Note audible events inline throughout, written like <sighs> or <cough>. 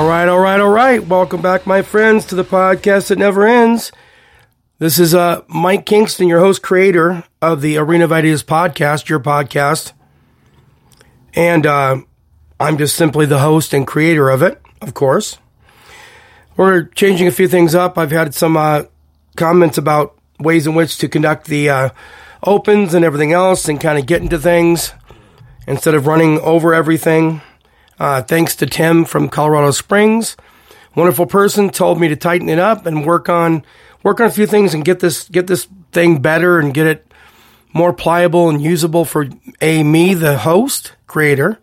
All right, all right, all right. Welcome back, my friends, to the podcast that never ends. This is uh, Mike Kingston, your host, creator of the Arena of Ideas podcast, your podcast. And uh, I'm just simply the host and creator of it, of course. We're changing a few things up. I've had some uh, comments about ways in which to conduct the uh, opens and everything else and kind of get into things instead of running over everything. Uh, thanks to Tim from Colorado Springs, wonderful person, told me to tighten it up and work on work on a few things and get this get this thing better and get it more pliable and usable for a me, the host, creator,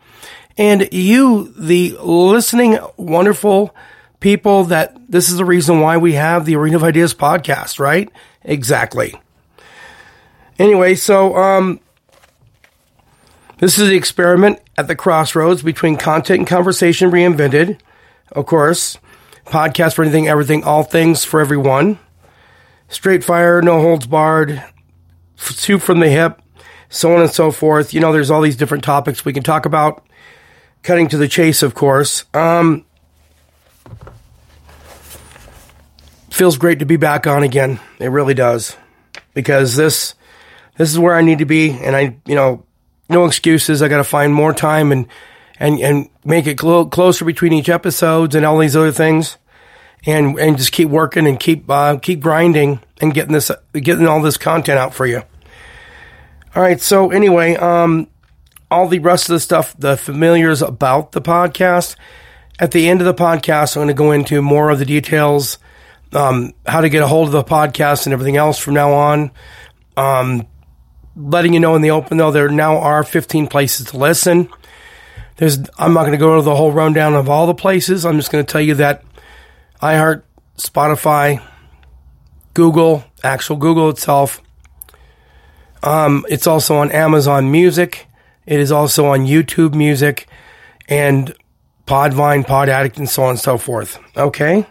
and you, the listening, wonderful people. That this is the reason why we have the Arena of Ideas podcast, right? Exactly. Anyway, so um, this is the experiment at the crossroads between content and conversation reinvented. Of course, podcast for anything, everything, all things for everyone. Straight fire, no holds barred, shoot from the hip, so on and so forth. You know, there's all these different topics we can talk about. Cutting to the chase, of course. Um, feels great to be back on again. It really does, because this this is where I need to be, and I, you know, no excuses. I got to find more time and and and make it clo- closer between each episodes and all these other things, and and just keep working and keep uh, keep grinding and getting this getting all this content out for you. All right. So anyway, um, all the rest of the stuff, the familiars about the podcast. At the end of the podcast, I'm going to go into more of the details, um, how to get a hold of the podcast and everything else from now on. Um, letting you know in the open though, there now are 15 places to listen. There's, I'm not going to go to the whole rundown of all the places. I'm just going to tell you that iHeart, Spotify, Google, actual Google itself. Um, it's also on Amazon Music. It is also on YouTube Music and Podbean, Pod Addict, and so on and so forth. Okay?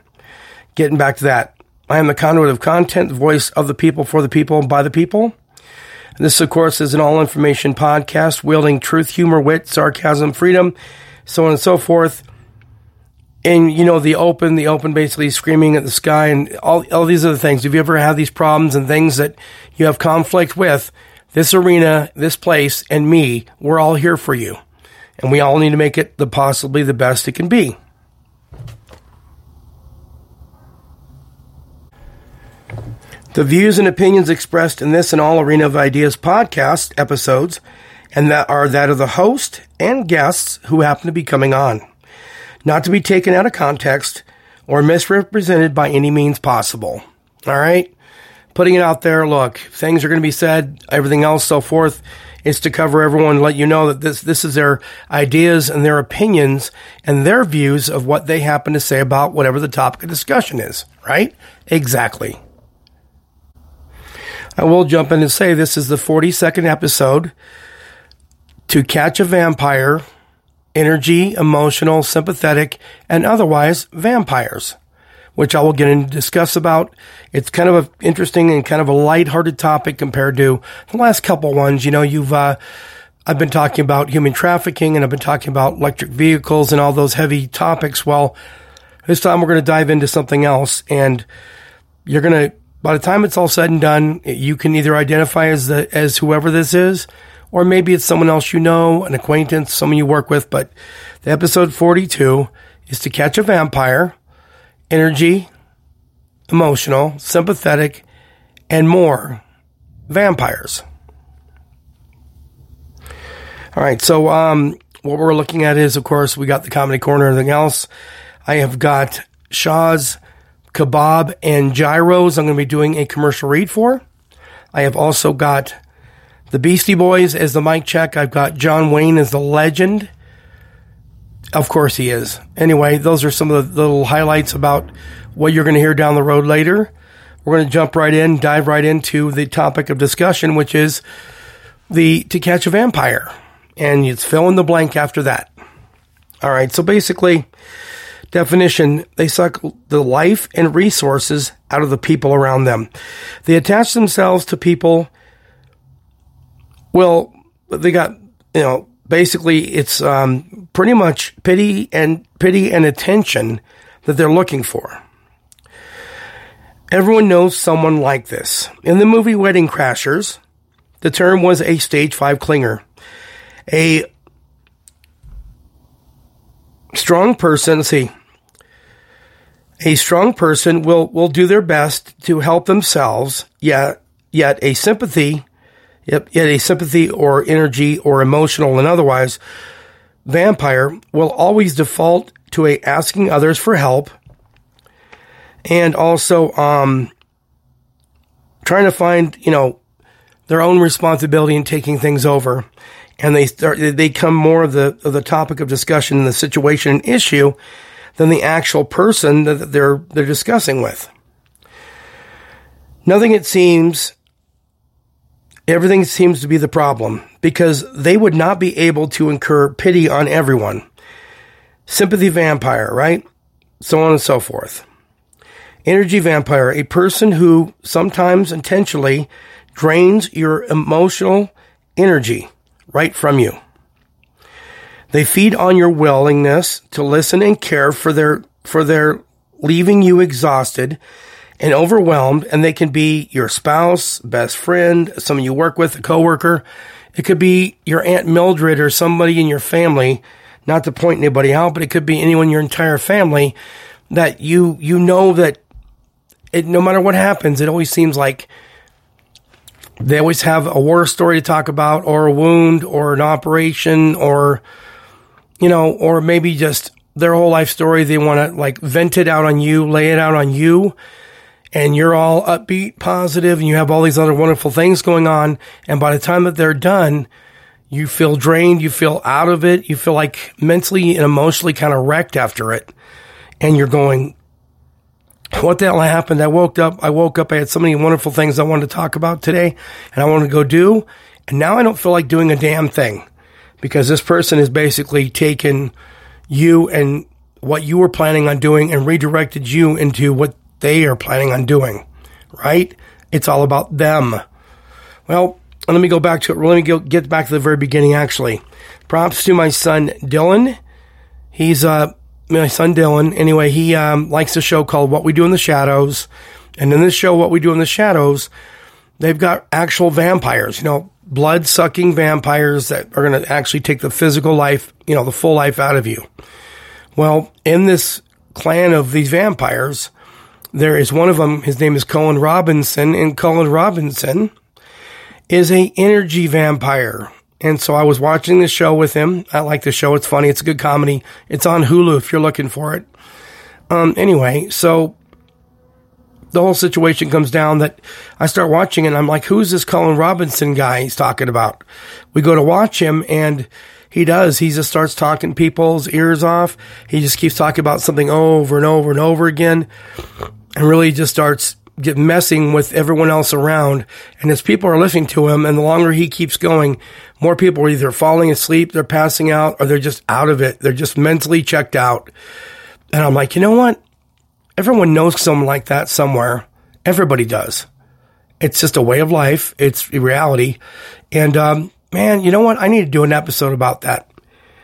Getting back to that. I am the conduit of content, the voice of the people, for the people, by the people. This, of course, is an all information podcast wielding truth, humor, wit, sarcasm, freedom, so on and so forth. And you know, the open, the open basically screaming at the sky and all, all these other things. If you ever had these problems and things that you have conflict with, this arena, this place, and me, we're all here for you. And we all need to make it the possibly the best it can be. The views and opinions expressed in this and all Arena of Ideas podcast episodes and that are that of the host and guests who happen to be coming on. Not to be taken out of context or misrepresented by any means possible. All right? Putting it out there, look, things are going to be said, everything else, so forth. It's to cover everyone, let you know that this, this is their ideas and their opinions and their views of what they happen to say about whatever the topic of discussion is, right? Exactly. I will jump in and say this is the 42nd episode to catch a vampire, energy, emotional, sympathetic, and otherwise vampires, which I will get into discuss about. It's kind of an interesting and kind of a lighthearted topic compared to the last couple ones. You know, you've, uh, I've been talking about human trafficking and I've been talking about electric vehicles and all those heavy topics. Well, this time we're going to dive into something else and you're going to by the time it's all said and done, you can either identify as the as whoever this is, or maybe it's someone else you know, an acquaintance, someone you work with. But the episode forty two is to catch a vampire, energy, emotional, sympathetic, and more vampires. All right, so um, what we're looking at is, of course, we got the comedy corner. Everything else, I have got Shaw's kebab and gyros. I'm going to be doing a commercial read for. I have also got the Beastie Boys as the mic check. I've got John Wayne as the legend. Of course he is. Anyway, those are some of the little highlights about what you're going to hear down the road later. We're going to jump right in, dive right into the topic of discussion, which is the To Catch a Vampire. And it's fill in the blank after that. All right. So basically, definition, they suck the life and resources out of the people around them. They attach themselves to people. Well, they got, you know, basically it's um, pretty much pity and pity and attention that they're looking for. Everyone knows someone like this. In the movie Wedding Crashers, the term was a stage five clinger. A strong person, see, a strong person will, will do their best to help themselves, yet, yet a sympathy, yet, yet a sympathy or energy or emotional and otherwise vampire will always default to a asking others for help and also, um, trying to find, you know, their own responsibility in taking things over. And they start, they become more of the, of the topic of discussion and the situation and issue than the actual person that they're, they're discussing with. Nothing, it seems, everything seems to be the problem because they would not be able to incur pity on everyone. Sympathy vampire, right? So on and so forth. Energy vampire, a person who sometimes intentionally drains your emotional energy right from you. They feed on your willingness to listen and care for their, for their leaving you exhausted and overwhelmed. And they can be your spouse, best friend, someone you work with, a coworker. It could be your Aunt Mildred or somebody in your family, not to point anybody out, but it could be anyone in your entire family that you, you know that it, no matter what happens, it always seems like they always have a war story to talk about or a wound or an operation or, you know, or maybe just their whole life story. They want to like vent it out on you, lay it out on you. And you're all upbeat, positive, and you have all these other wonderful things going on. And by the time that they're done, you feel drained, you feel out of it, you feel like mentally and emotionally kind of wrecked after it. And you're going, what the hell happened? I woke up, I woke up, I had so many wonderful things I wanted to talk about today and I wanted to go do. And now I don't feel like doing a damn thing because this person has basically taken you and what you were planning on doing and redirected you into what they are planning on doing, right? It's all about them. Well, let me go back to it. Let me get back to the very beginning, actually. Props to my son, Dylan. He's uh, my son Dylan. Anyway, he um, likes a show called What We Do in the Shadows. And in this show, What We Do in the Shadows, they've got actual vampires, you know, blood sucking vampires that are going to actually take the physical life, you know, the full life out of you. Well, in this clan of these vampires, there is one of them. His name is Colin Robinson, and Colin Robinson is a energy vampire. And so I was watching the show with him. I like the show. It's funny. It's a good comedy. It's on Hulu if you're looking for it. Um, anyway, so the whole situation comes down that I start watching and I'm like, who's this Colin Robinson guy he's talking about? We go to watch him and he does. He just starts talking people's ears off. He just keeps talking about something over and over and over again and really just starts get messing with everyone else around. And as people are listening to him and the longer he keeps going, more people are either falling asleep, they're passing out, or they're just out of it. They're just mentally checked out. And I'm like, you know what? Everyone knows someone like that somewhere. Everybody does. It's just a way of life. It's reality. And, um, man, you know what? I need to do an episode about that.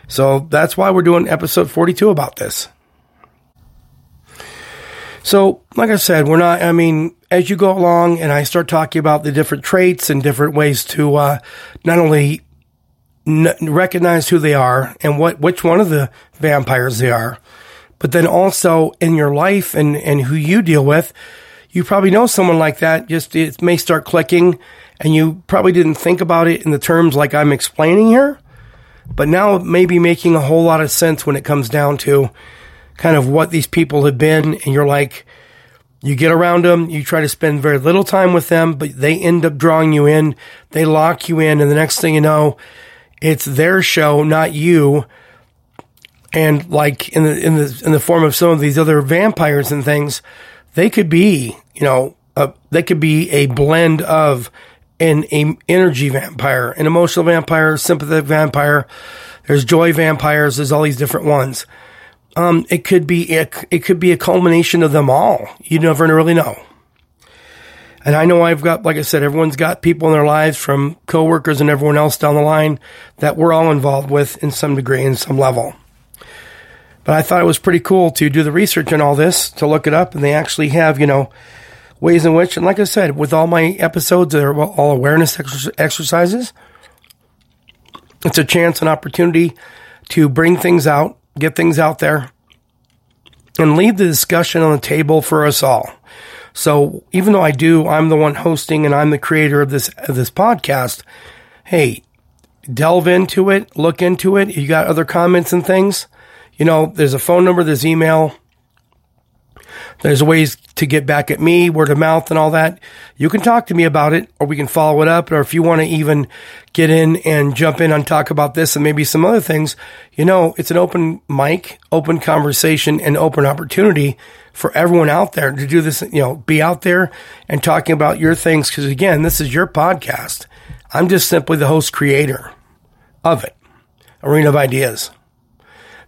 So that's why we're doing episode 42 about this. So, like I said, we're not, I mean, as you go along and I start talking about the different traits and different ways to, uh, not only n- recognize who they are and what, which one of the vampires they are, but then also in your life and, and who you deal with, you probably know someone like that. Just it may start clicking and you probably didn't think about it in the terms like I'm explaining here, but now it may be making a whole lot of sense when it comes down to kind of what these people have been. And you're like, you get around them, you try to spend very little time with them, but they end up drawing you in. They lock you in. And the next thing you know, it's their show, not you. And like in the, in the, in the form of some of these other vampires and things, they could be, you know, a, they could be a blend of an a energy vampire, an emotional vampire, sympathetic vampire. There's joy vampires. There's all these different ones. Um, it could be a, it could be a culmination of them all. You never really know. And I know I've got, like I said, everyone's got people in their lives from coworkers and everyone else down the line that we're all involved with in some degree, in some level. But I thought it was pretty cool to do the research on all this, to look it up, and they actually have, you know, ways in which, and like I said, with all my episodes, they're all awareness ex- exercises. It's a chance, an opportunity to bring things out, get things out there, and leave the discussion on the table for us all. So even though I do, I'm the one hosting and I'm the creator of this of this podcast. Hey, delve into it, look into it. You got other comments and things? You know, there's a phone number, there's email, there's ways to get back at me, word of mouth and all that. You can talk to me about it or we can follow it up. Or if you want to even get in and jump in and talk about this and maybe some other things, you know, it's an open mic, open conversation and open opportunity for everyone out there to do this, you know, be out there and talking about your things. Cause again, this is your podcast. I'm just simply the host creator of it. Arena of Ideas.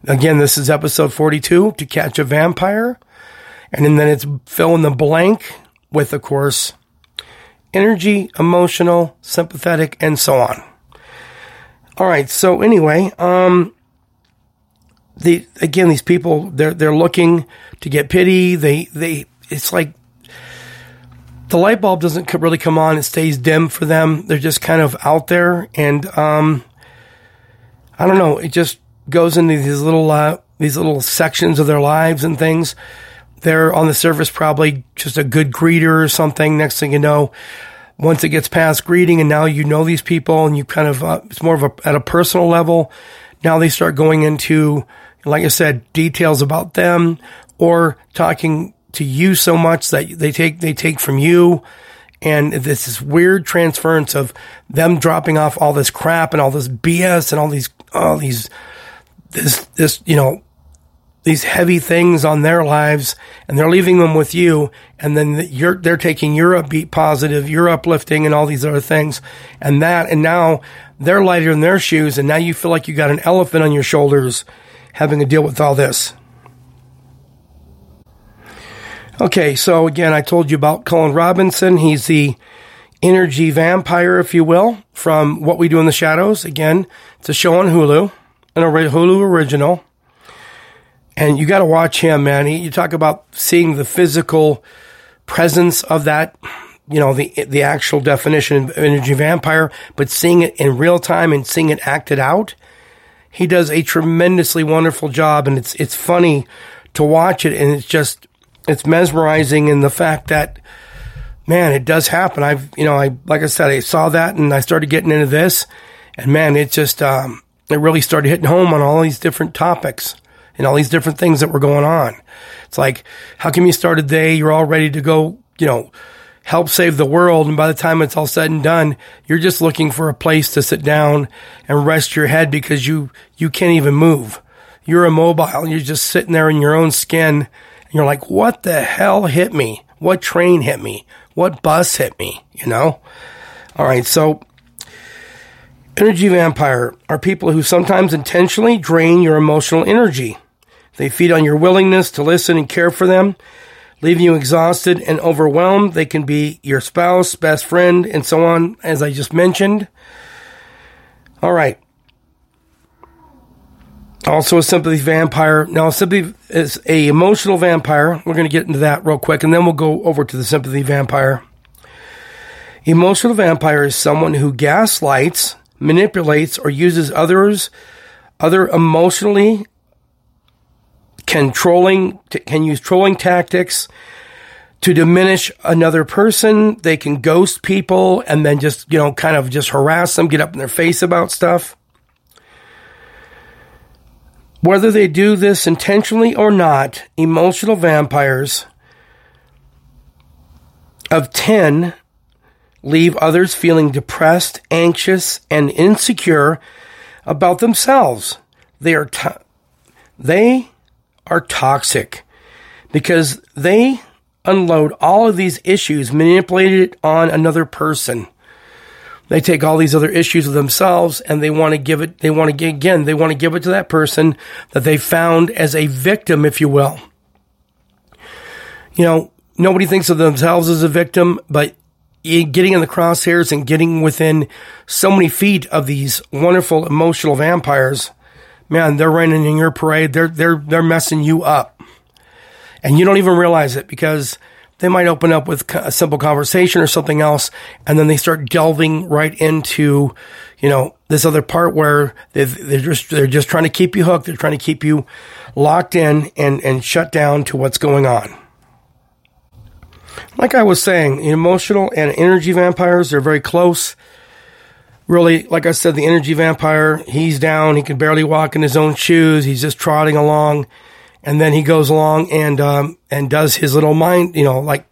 Again, this is episode 42 to catch a vampire. And then it's fill in the blank with, of course, energy, emotional, sympathetic, and so on. All right. So anyway, um, the, again, these people, they're, they're looking to get pity. They, they, it's like the light bulb doesn't really come on. It stays dim for them. They're just kind of out there. And, um, I don't know. It just goes into these little, uh, these little sections of their lives and things. They're on the surface probably just a good greeter or something. Next thing you know, once it gets past greeting and now you know these people and you kind of, uh, it's more of a, at a personal level. Now they start going into, like I said, details about them or talking to you so much that they take, they take from you. And this is weird transference of them dropping off all this crap and all this BS and all these, all these, this, this, you know, these heavy things on their lives and they're leaving them with you. And then you're, they're taking your upbeat positive, your uplifting and all these other things and that. And now they're lighter in their shoes. And now you feel like you got an elephant on your shoulders having to deal with all this. Okay. So again, I told you about Colin Robinson. He's the energy vampire, if you will, from What We Do in the Shadows. Again, it's a show on Hulu, an Hulu original. And you got to watch him, man. He, you talk about seeing the physical presence of that, you know, the the actual definition of energy vampire, but seeing it in real time and seeing it acted out. He does a tremendously wonderful job, and it's it's funny to watch it, and it's just it's mesmerizing in the fact that man, it does happen. I've, you know, I, like I said, I saw that and I started getting into this and man, it just, um, it really started hitting home on all these different topics and all these different things that were going on. It's like, how come you start a day? You're all ready to go, you know, help save the world. And by the time it's all said and done, you're just looking for a place to sit down and rest your head because you, you can't even move. You're immobile. You're just sitting there in your own skin. And you're like, what the hell hit me? What train hit me? What bus hit me? You know? All right. So energy vampire are people who sometimes intentionally drain your emotional energy. They feed on your willingness to listen and care for them, leaving you exhausted and overwhelmed. They can be your spouse, best friend, and so on, as I just mentioned. All right. Also, a sympathy vampire. Now, sympathy is a emotional vampire. We're going to get into that real quick, and then we'll go over to the sympathy vampire. Emotional vampire is someone who gaslights, manipulates, or uses others, other emotionally controlling, can use trolling tactics to diminish another person. They can ghost people and then just, you know, kind of just harass them, get up in their face about stuff. Whether they do this intentionally or not, emotional vampires of 10 leave others feeling depressed, anxious, and insecure about themselves. They are to- they are toxic because they unload all of these issues manipulated on another person. They take all these other issues of themselves and they want to give it, they want to get, again, they want to give it to that person that they found as a victim, if you will. You know, nobody thinks of themselves as a victim, but getting in the crosshairs and getting within so many feet of these wonderful emotional vampires, man, they're running in your parade. They're, they're, they're messing you up. And you don't even realize it because they might open up with a simple conversation or something else. And then they start delving right into, you know, this other part where they they're just, they're just trying to keep you hooked. They're trying to keep you locked in and, and shut down to what's going on. Like I was saying, emotional and energy vampires are very close. Really, like I said, the energy vampire, he's down. He can barely walk in his own shoes. He's just trotting along. And then he goes along and, um, and does his little mind, you know, like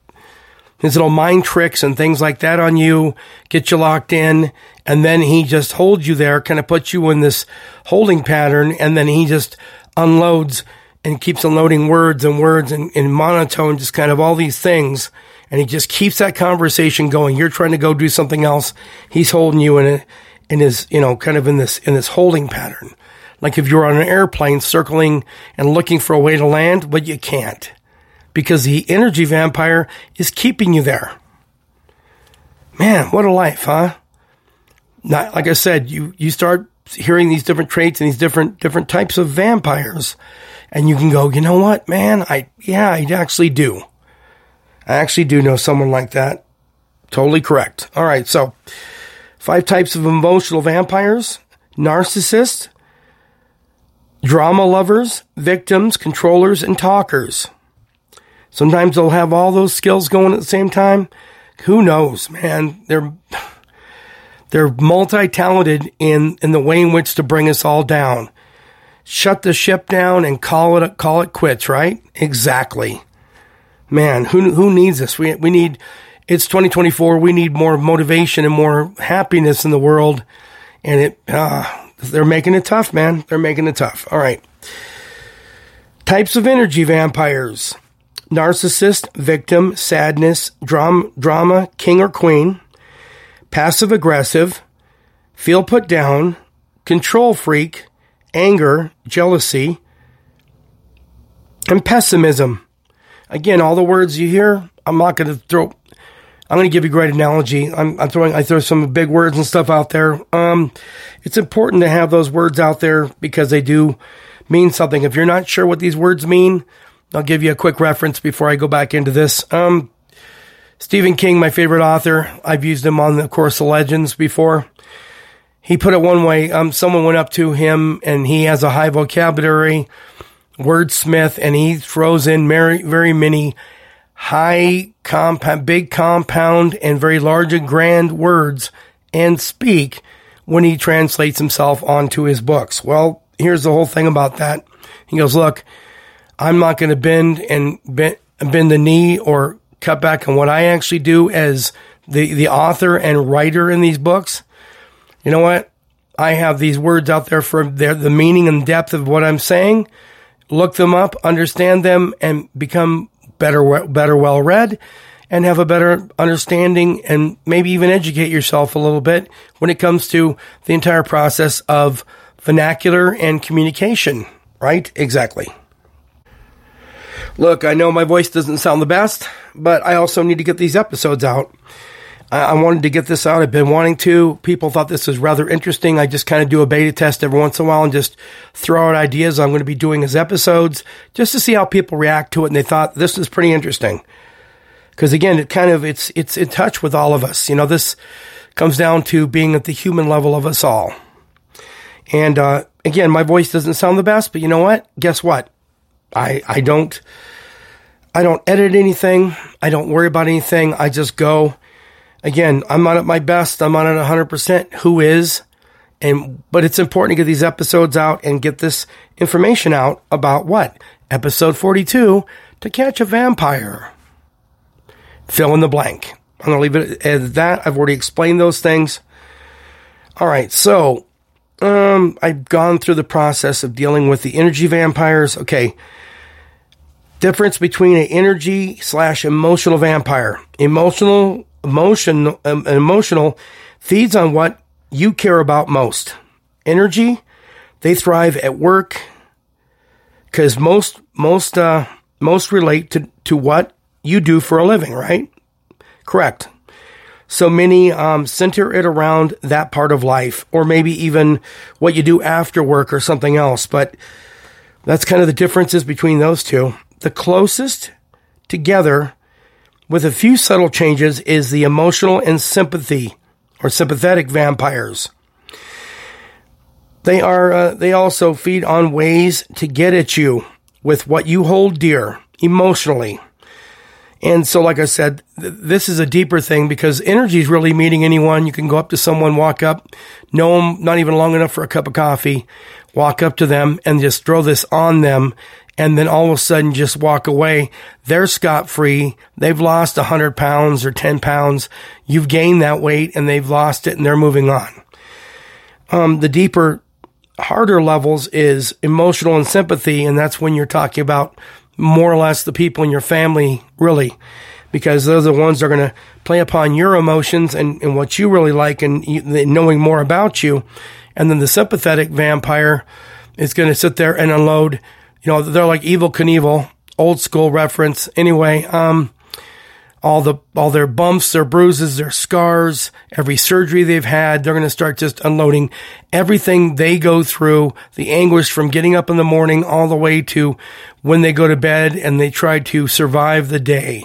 his little mind tricks and things like that on you, get you locked in. And then he just holds you there, kind of puts you in this holding pattern. And then he just unloads and keeps unloading words and words and, and monotone, just kind of all these things. And he just keeps that conversation going. You're trying to go do something else. He's holding you in a, in his, you know, kind of in this, in this holding pattern. Like if you're on an airplane circling and looking for a way to land, but you can't because the energy vampire is keeping you there. Man, what a life, huh? Not, like I said, you, you start hearing these different traits and these different, different types of vampires and you can go, you know what, man? I, yeah, I actually do. I actually do know someone like that. Totally correct. All right. So five types of emotional vampires, narcissists, drama lovers, victims, controllers, and talkers. Sometimes they'll have all those skills going at the same time. Who knows, man? They're they're multi-talented in in the way in which to bring us all down. Shut the ship down and call it call it quits, right? Exactly. Man, who who needs this? We we need it's 2024. We need more motivation and more happiness in the world. And it uh, they're making it tough, man. They're making it tough. All right. Types of energy vampires narcissist, victim, sadness, drama, drama, king or queen, passive aggressive, feel put down, control freak, anger, jealousy, and pessimism. Again, all the words you hear, I'm not going to throw. I'm going to give you a great analogy. I'm, I'm, throwing, I throw some big words and stuff out there. Um, it's important to have those words out there because they do mean something. If you're not sure what these words mean, I'll give you a quick reference before I go back into this. Um, Stephen King, my favorite author. I've used him on the Course of Legends before. He put it one way. Um, someone went up to him and he has a high vocabulary, wordsmith, and he throws in very, very many high compound, big compound and very large and grand words and speak when he translates himself onto his books. Well, here's the whole thing about that. He goes, look, I'm not going to bend and bend, bend the knee or cut back on what I actually do as the, the author and writer in these books. You know what? I have these words out there for their, the meaning and depth of what I'm saying. Look them up, understand them, and become better, better well read and have a better understanding and maybe even educate yourself a little bit when it comes to the entire process of vernacular and communication, right? Exactly. Look, I know my voice doesn't sound the best, but I also need to get these episodes out. I, wanted to get this out. I've been wanting to. People thought this was rather interesting. I just kind of do a beta test every once in a while and just throw out ideas I'm going to be doing as episodes just to see how people react to it. And they thought this is pretty interesting. Cause again, it kind of, it's, it's in touch with all of us. You know, this comes down to being at the human level of us all. And, uh, again, my voice doesn't sound the best, but you know what? Guess what? I, I don't, I don't edit anything. I don't worry about anything. I just go again, I'm not at my best. I'm not at 100%. Who is? And, but it's important to get these episodes out and get this information out about what? Episode 42 to catch a vampire. Fill in the blank. I'm going to leave it at that. I've already explained those things. All right. So, um, I've gone through the process of dealing with the energy vampires. Okay. Difference between an energy slash emotional vampire. Emotional emotion, um, emotional feeds on what you care about most. Energy, they thrive at work because most, most, uh, most relate to, to what you do for a living, right? Correct. So many um, center it around that part of life, or maybe even what you do after work or something else. But that's kind of the differences between those two. The closest together with a few subtle changes is the emotional and sympathy or sympathetic vampires. They are uh, they also feed on ways to get at you with what you hold dear emotionally. And so, like I said, th- this is a deeper thing because energy is really meeting anyone. You can go up to someone, walk up, know them not even long enough for a cup of coffee, walk up to them and just throw this on them and then all of a sudden just walk away. They're scot free. They've lost a hundred pounds or 10 pounds. You've gained that weight and they've lost it and they're moving on. Um, the deeper, harder levels is emotional and sympathy. And that's when you're talking about more or less the people in your family, really, because those are the ones that are going to play upon your emotions and, and what you really like and you, knowing more about you. And then the sympathetic vampire is going to sit there and unload you know, they're like Evel Knievel, old school reference. Anyway, um, all the all their bumps, their bruises, their scars, every surgery they've had, they're going to start just unloading everything they go through, the anguish from getting up in the morning all the way to when they go to bed and they try to survive the day.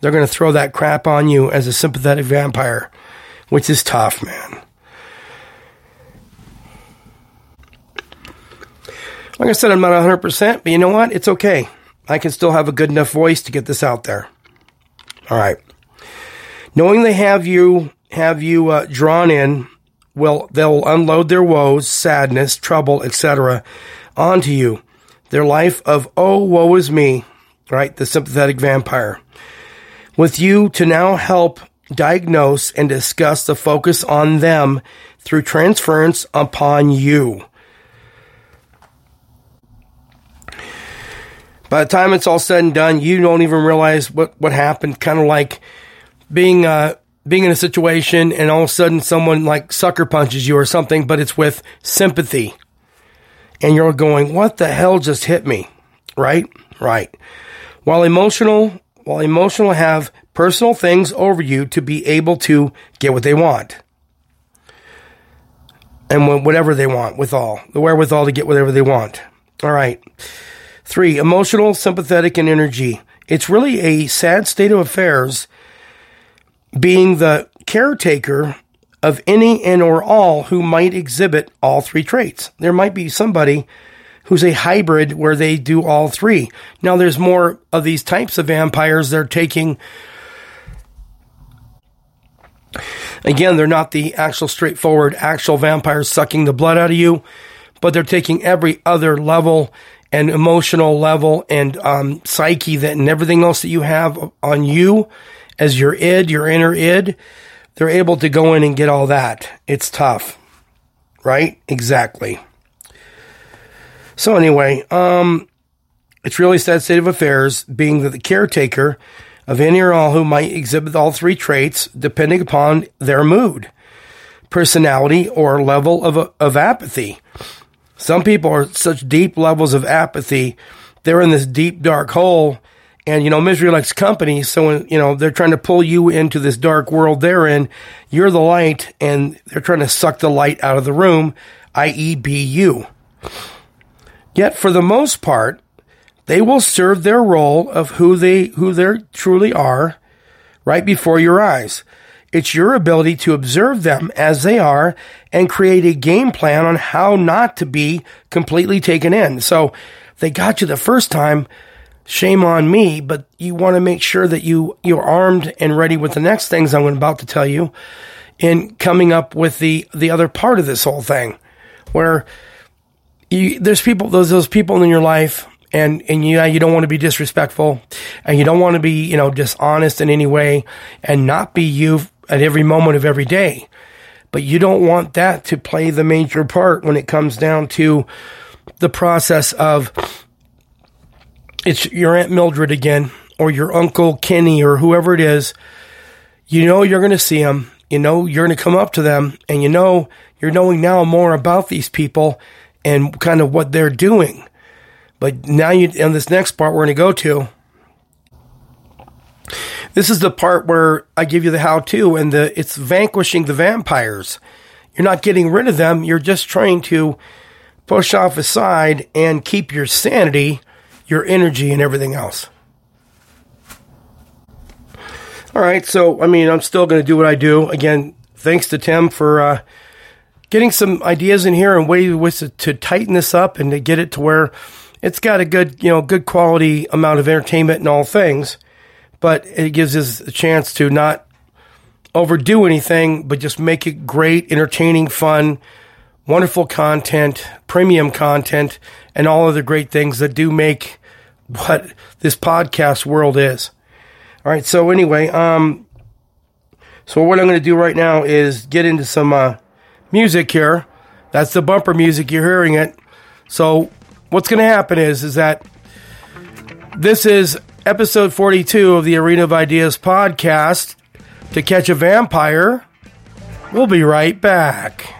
They're going to throw that crap on you as a sympathetic vampire, which is tough, man. Like I said, I'm not 100%, but you know what? It's okay. I can still have a good enough voice to get this out there. All right. Knowing they have you, have you uh, drawn in, well, they'll unload their woes, sadness, trouble, etc. onto you. Their life of, oh, woe is me, right? The sympathetic vampire. With you to now help diagnose and discuss the focus on them through transference upon you. By the time it's all said and done, you don't even realize what, what happened. Kind of like being, uh, being in a situation and all of a sudden someone like sucker punches you or something, but it's with sympathy. And you're going, what the hell just hit me? Right? Right. While emotional, while emotional have personal things over you to be able to get what they want. And whatever they want, with all the wherewithal to get whatever they want. All right. Three, emotional, sympathetic, and energy. It's really a sad state of affairs being the caretaker of any and or all who might exhibit all three traits. There might be somebody who's a hybrid where they do all three. Now there's more of these types of vampires they're taking Again, they're not the actual straightforward actual vampires sucking the blood out of you, but they're taking every other level and emotional level and um, psyche that and everything else that you have on you as your id, your inner id. They're able to go in and get all that. It's tough, right? Exactly. So anyway, um, it's really sad state of affairs, being that the caretaker of any or all who might exhibit all three traits depending upon their mood, personality, or level of, of apathy. Some people are such deep levels of apathy, they're in this deep, dark hole. And, you know, misery likes company. So when, you know, they're trying to pull you into this dark world they're in, you're the light and they're trying to suck the light out of the room, i.e. be you. Yet for the most part, they will serve their role of who they who they truly are right before your eyes. It's your ability to observe them as they are and create a game plan on how not to be completely taken in. So they got you the first time, shame on me, but you want to make sure that you you're armed and ready with the next things I'm about to tell you in coming up with the the other part of this whole thing where you, there's people those those people in your life and and yeah, you don't want to be disrespectful, and you don't want to be you know dishonest in any way, and not be you at every moment of every day. But you don't want that to play the major part when it comes down to the process of it's your aunt Mildred again, or your uncle Kenny, or whoever it is. You know you're going to see them. You know you're going to come up to them, and you know you're knowing now more about these people and kind of what they're doing but now you, in this next part we're going to go to, this is the part where I give you the how to and the, it's vanquishing the vampires. You're not getting rid of them. You're just trying to push off aside and keep your sanity, your energy and everything else. All right. So, I mean, I'm still going to do what I do. Again, thanks to Tim for, uh, getting some ideas in here and ways to, to tighten this up and to get it to where it's got a good, you know, good quality amount of entertainment and all things, but it gives us a chance to not overdo anything, but just make it great, entertaining, fun, wonderful content, premium content, and all of the great things that do make what this podcast world is. All right. So anyway, um, so what I'm going to do right now is get into some uh, music here. That's the bumper music. You're hearing it. So what's going to happen is is that this is episode 42 of the Arena of Ideas podcast. To catch a vampire, we'll be right back.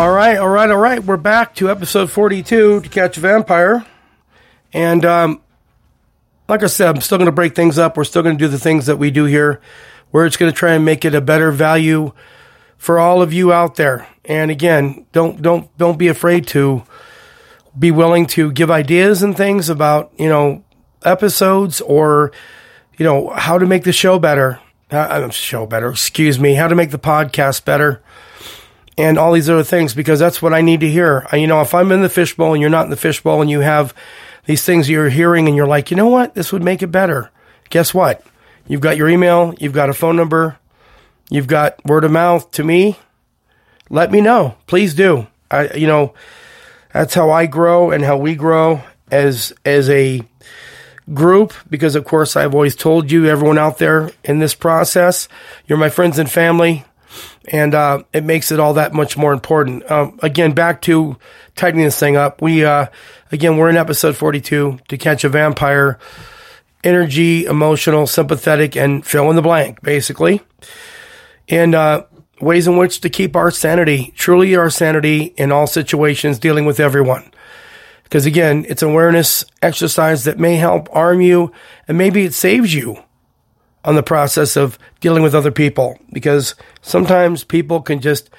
All right, all right, all right. We're back to episode 42 to catch a vampire. And um, like I said, I'm still going to break things up. We're still going to do the things that we do here. We're just going to try and make it a better value for all of you out there. And again, don't don't don't be afraid to be willing to give ideas and things about you know episodes or you know how to make the show better. Uh, uh, show better. Excuse me. How to make the podcast better and all these other things because that's what I need to hear. I, you know, if I'm in the fishbowl and you're not in the fishbowl and you have these things you're hearing and you're like, you know what, this would make it better. Guess what? You've got your email, you've got a phone number, you've got word of mouth to me. Let me know. Please do. I, you know, that's how I grow and how we grow as as a group because of course I've always told you everyone out there in this process you're my friends and family and uh, it makes it all that much more important. Um, again back to tightening this thing up. We uh, again we're in episode 42 to catch a vampire. Energy emotional sympathetic and fill in the blank basically. And uh, ways in which to keep our sanity truly our sanity in all situations dealing with everyone. Because again, it's an awareness exercise that may help arm you and maybe it saves you on the process of dealing with other people because sometimes people can just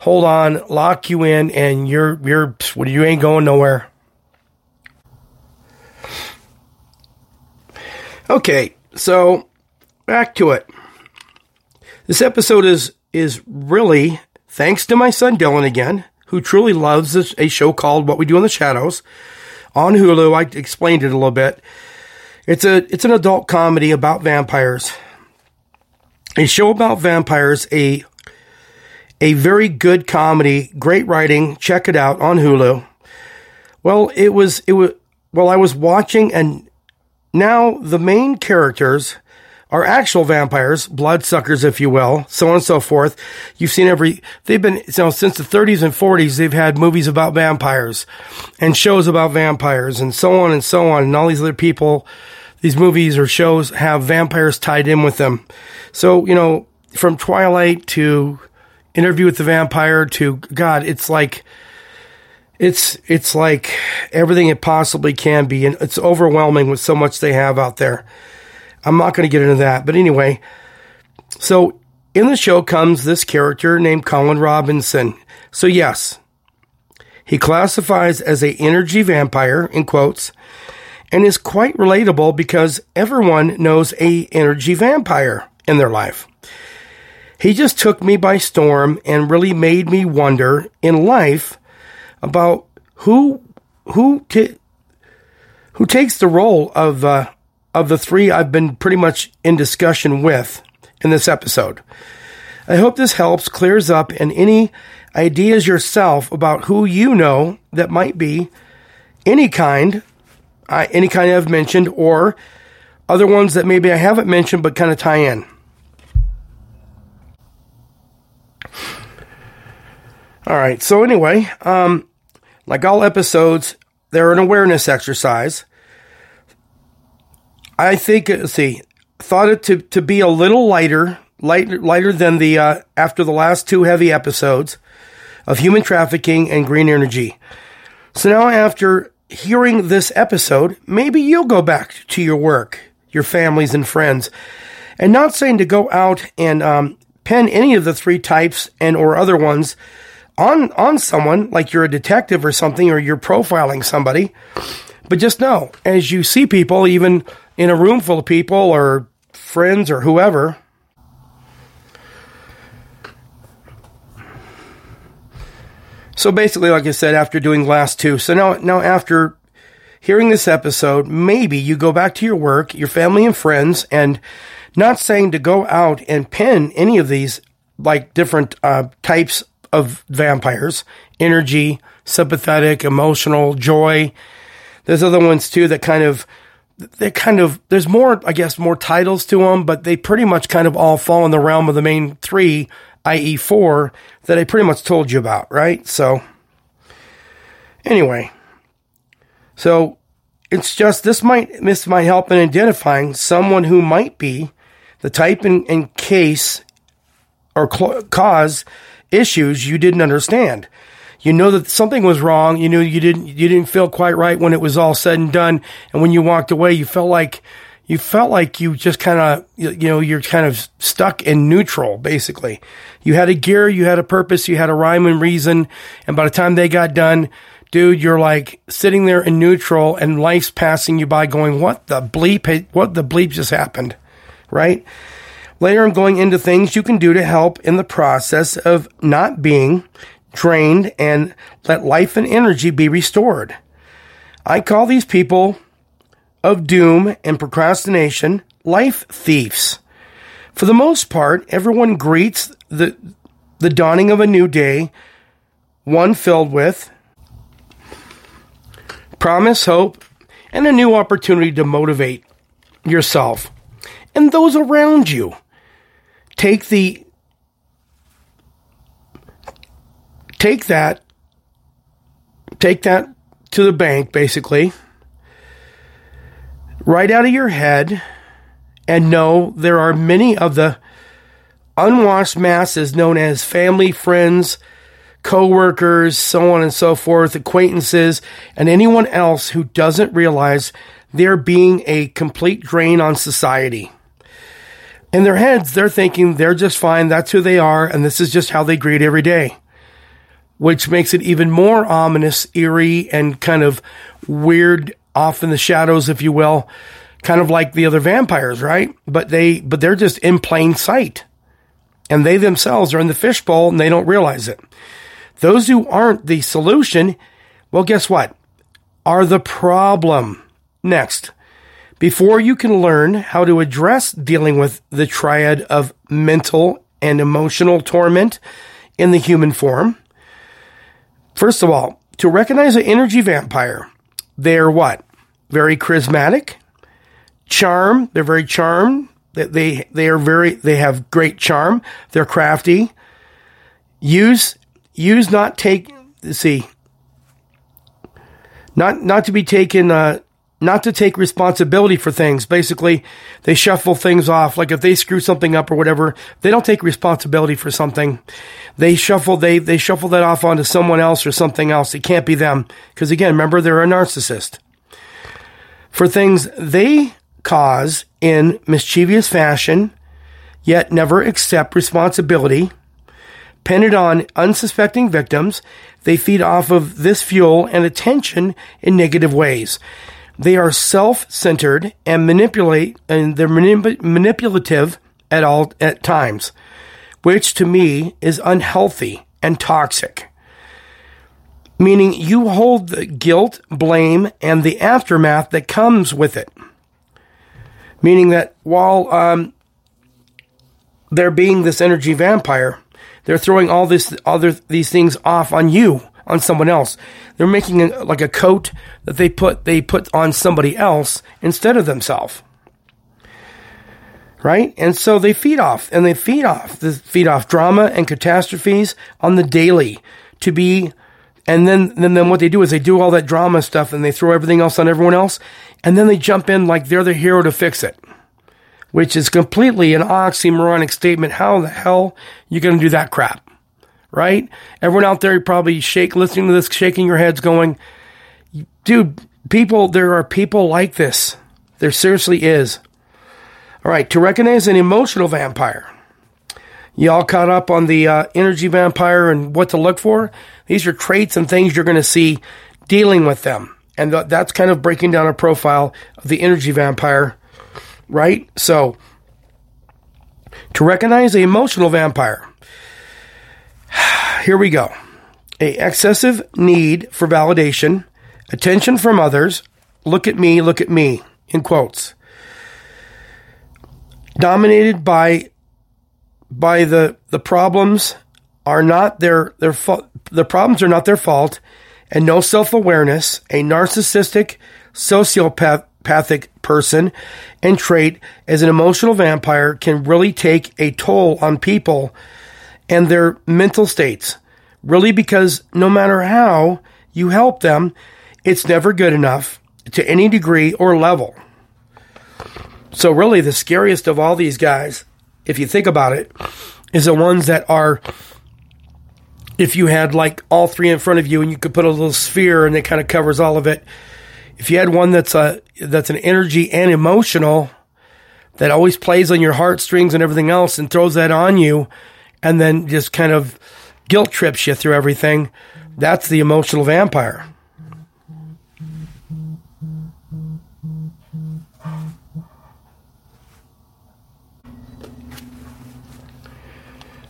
hold on, lock you in, and you're you're you ain't going nowhere. Okay, so back to it. This episode is is really thanks to my son Dylan again who truly loves a show called What We Do in the Shadows on Hulu. I explained it a little bit. It's a it's an adult comedy about vampires. A show about vampires, a a very good comedy, great writing. Check it out on Hulu. Well, it was it was well I was watching and now the main characters are actual vampires, bloodsuckers, if you will, so on and so forth. You've seen every, they've been, you know, since the 30s and 40s, they've had movies about vampires and shows about vampires and so on and so on. And all these other people, these movies or shows have vampires tied in with them. So, you know, from Twilight to Interview with the Vampire to God, it's like, it's, it's like everything it possibly can be. And it's overwhelming with so much they have out there. I'm not going to get into that. But anyway, so in the show comes this character named Colin Robinson. So yes, he classifies as a energy vampire in quotes and is quite relatable because everyone knows a energy vampire in their life. He just took me by storm and really made me wonder in life about who who t- who takes the role of uh, of the three I've been pretty much in discussion with in this episode. I hope this helps, clears up, and any ideas yourself about who you know that might be any kind, uh, any kind I've mentioned, or other ones that maybe I haven't mentioned but kind of tie in. All right. So anyway, um, like all episodes, they're an awareness exercise. I think, let's see, thought it to, to be a little lighter, lighter, lighter than the, uh, after the last two heavy episodes of human trafficking and green energy. So now after hearing this episode, maybe you'll go back to your work, your families and friends, and not saying to go out and, um, pen any of the three types and or other ones on, on someone, like you're a detective or something, or you're profiling somebody. But just know, as you see people, even in a room full of people or friends or whoever. So basically, like I said, after doing last two, so now, now after hearing this episode, maybe you go back to your work, your family and friends, and not saying to go out and pin any of these like different uh, types of vampires, energy, sympathetic, emotional, joy. There's other ones too that kind of they kind of there's more i guess more titles to them but they pretty much kind of all fall in the realm of the main three i.e four that i pretty much told you about right so anyway so it's just this might this might help in identifying someone who might be the type and, in case or cl- cause issues you didn't understand you know that something was wrong. You knew you didn't you didn't feel quite right when it was all said and done. And when you walked away, you felt like you felt like you just kind of you know you're kind of stuck in neutral basically. You had a gear, you had a purpose, you had a rhyme and reason, and by the time they got done, dude, you're like sitting there in neutral and life's passing you by going, "What the bleep what the bleep just happened?" Right? Later, I'm going into things you can do to help in the process of not being drained, and let life and energy be restored. I call these people of doom and procrastination life thieves. For the most part, everyone greets the, the dawning of a new day, one filled with promise, hope, and a new opportunity to motivate yourself and those around you. Take the take that take that to the bank basically right out of your head and know there are many of the unwashed masses known as family, friends, co-workers, so on and so forth, acquaintances, and anyone else who doesn't realize they're being a complete drain on society. In their heads, they're thinking they're just fine, that's who they are, and this is just how they greet every day. Which makes it even more ominous, eerie, and kind of weird off in the shadows, if you will. Kind of like the other vampires, right? But they but they're just in plain sight. And they themselves are in the fishbowl and they don't realize it. Those who aren't the solution, well, guess what? Are the problem. Next, before you can learn how to address dealing with the triad of mental and emotional torment in the human form, first of all, to recognize an energy vampire, they're what? Very charismatic, charm, they're very charmed, they, they, they are very, they have great charm, they're crafty, use, use not take, see, not, not to be taken, uh, not to take responsibility for things. Basically, they shuffle things off. Like if they screw something up or whatever, they don't take responsibility for something. They shuffle, they, they shuffle that off onto someone else or something else. It can't be them. Cause again, remember, they're a narcissist. For things they cause in mischievous fashion, yet never accept responsibility, pin it on unsuspecting victims, they feed off of this fuel and attention in negative ways. They are self-centered and manipulate, and they're manip- manipulative at all at times, which to me is unhealthy and toxic. Meaning you hold the guilt, blame, and the aftermath that comes with it. Meaning that while um, they're being this energy vampire, they're throwing all this other these things off on you on someone else. They're making a, like a coat that they put they put on somebody else instead of themselves. Right? And so they feed off and they feed off they feed off drama and catastrophes on the daily to be and then, then then what they do is they do all that drama stuff and they throw everything else on everyone else and then they jump in like they're the hero to fix it. Which is completely an oxymoronic statement. How the hell you gonna do that crap? right? Everyone out there probably shake listening to this, shaking your heads, going, "Dude, people, there are people like this. There seriously is." All right, to recognize an emotional vampire. Y'all caught up on the uh, energy vampire and what to look for? These are traits and things you're going to see dealing with them. And th- that's kind of breaking down a profile of the energy vampire, right? So, to recognize the emotional vampire, <sighs> here we go. A excessive need for validation, attention from others, look at me, look at me, in quotes. Dominated by by the the problems are not their their fault the problems are not their fault and no self-awareness, a narcissistic sociopathic person and trait as an emotional vampire can really take a toll on people and their mental states. Really, because no matter how you help them, it's never good enough to any degree or level. So, really, the scariest of all these guys, if you think about it, is the ones that are. If you had like all three in front of you and you could put a little sphere and it kind of covers all of it. If you had one that's a that's an energy and emotional that always plays on your heartstrings and everything else and throws that on you, and then just kind of guilt trips you through everything. That's the emotional vampire.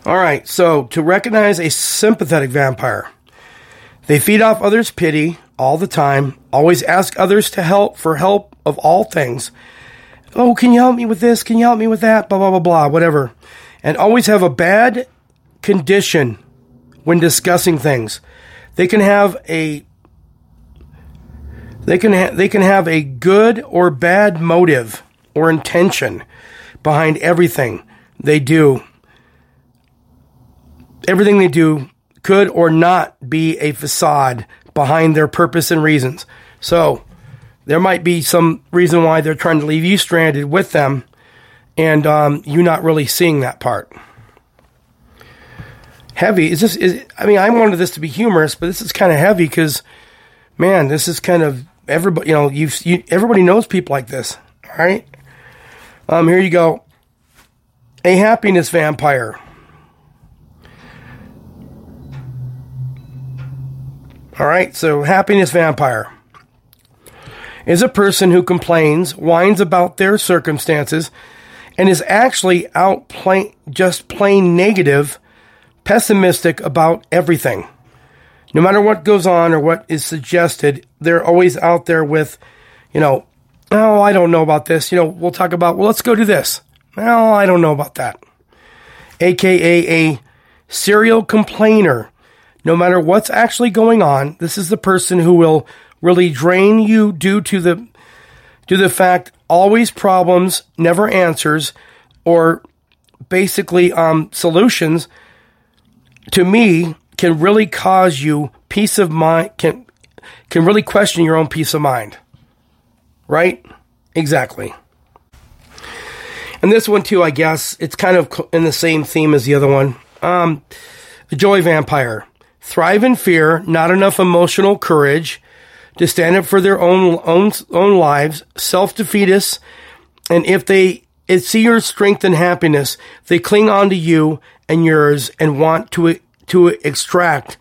All right, so to recognize a sympathetic vampire, they feed off others' pity all the time, always ask others to help for help of all things. Oh, can you help me with this? Can you help me with that? Blah, blah, blah, blah, whatever and always have a bad condition when discussing things. They can have a They can ha- they can have a good or bad motive or intention behind everything they do. Everything they do could or not be a facade behind their purpose and reasons. So there might be some reason why they're trying to leave you stranded with them, and um, you not really seeing that part. Heavy is this? Is I mean, I wanted this to be humorous, but this is kind of heavy because, man, this is kind of everybody. You know, you've you, everybody knows people like this. Right. Um, here you go. A happiness vampire. All right, so happiness vampire is a person who complains, whines about their circumstances, and is actually out plain, just plain negative, pessimistic about everything. No matter what goes on or what is suggested, they're always out there with, you know, oh, I don't know about this. You know, we'll talk about, well, let's go do this. Well, I don't know about that. AKA a serial complainer. No matter what's actually going on, this is the person who will really drain you due to the to the fact always problems, never answers, or basically um, solutions. To me, can really cause you peace of mind. Can can really question your own peace of mind. Right? Exactly. And this one too, I guess it's kind of in the same theme as the other one. Um, the joy vampire thrive in fear, not enough emotional courage to stand up for their own own own lives, self defeatists, and if they see your strength and happiness, they cling on to you and yours and want to to extract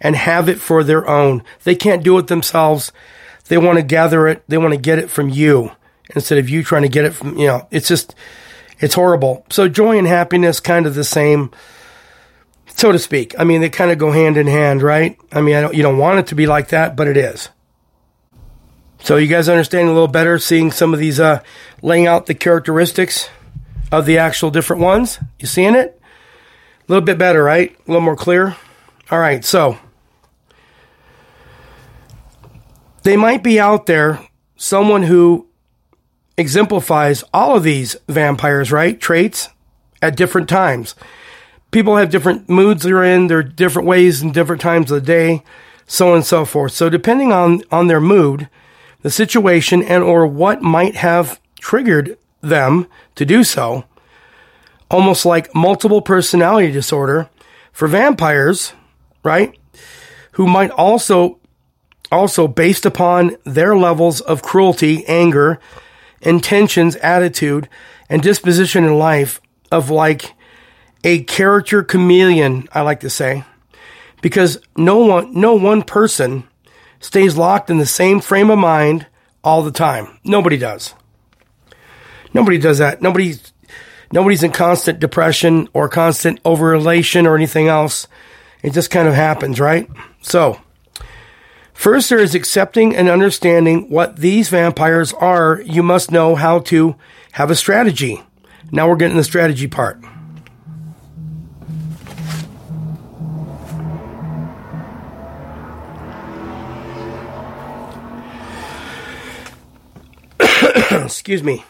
and have it for their own. They can't do it themselves. They want to gather it. They want to get it from you instead of you trying to get it from you know. It's just it's horrible. So joy and happiness kind of the same so to speak. I mean, they kind of go hand in hand, right? I mean, I don't, you don't want it to be like that, but it is. So you guys understand a little better seeing some of these, uh, laying out the characteristics of the actual different ones. You seeing it? A little bit better, right? A little more clear. All right. So they might be out there, someone who exemplifies all of these vampires, right? Traits at different times people have different moods they're in, they're different ways and different times of the day, so on and so forth. So depending on, on their mood, the situation and or what might have triggered them to do so, almost like multiple personality disorder for vampires, right? Who might also also based upon their levels of cruelty, anger, intentions, attitude, and disposition in life of like a character chameleon, I like to say, because no one, no one person stays locked in the same frame of mind all the time. Nobody does. Nobody does that. Nobody, nobody's in constant depression or constant over elation or anything else. It just kind of happens, right? So, first there is accepting and understanding what these vampires are. You must know how to have a strategy. Now we're getting the strategy part. <clears throat> Excuse me.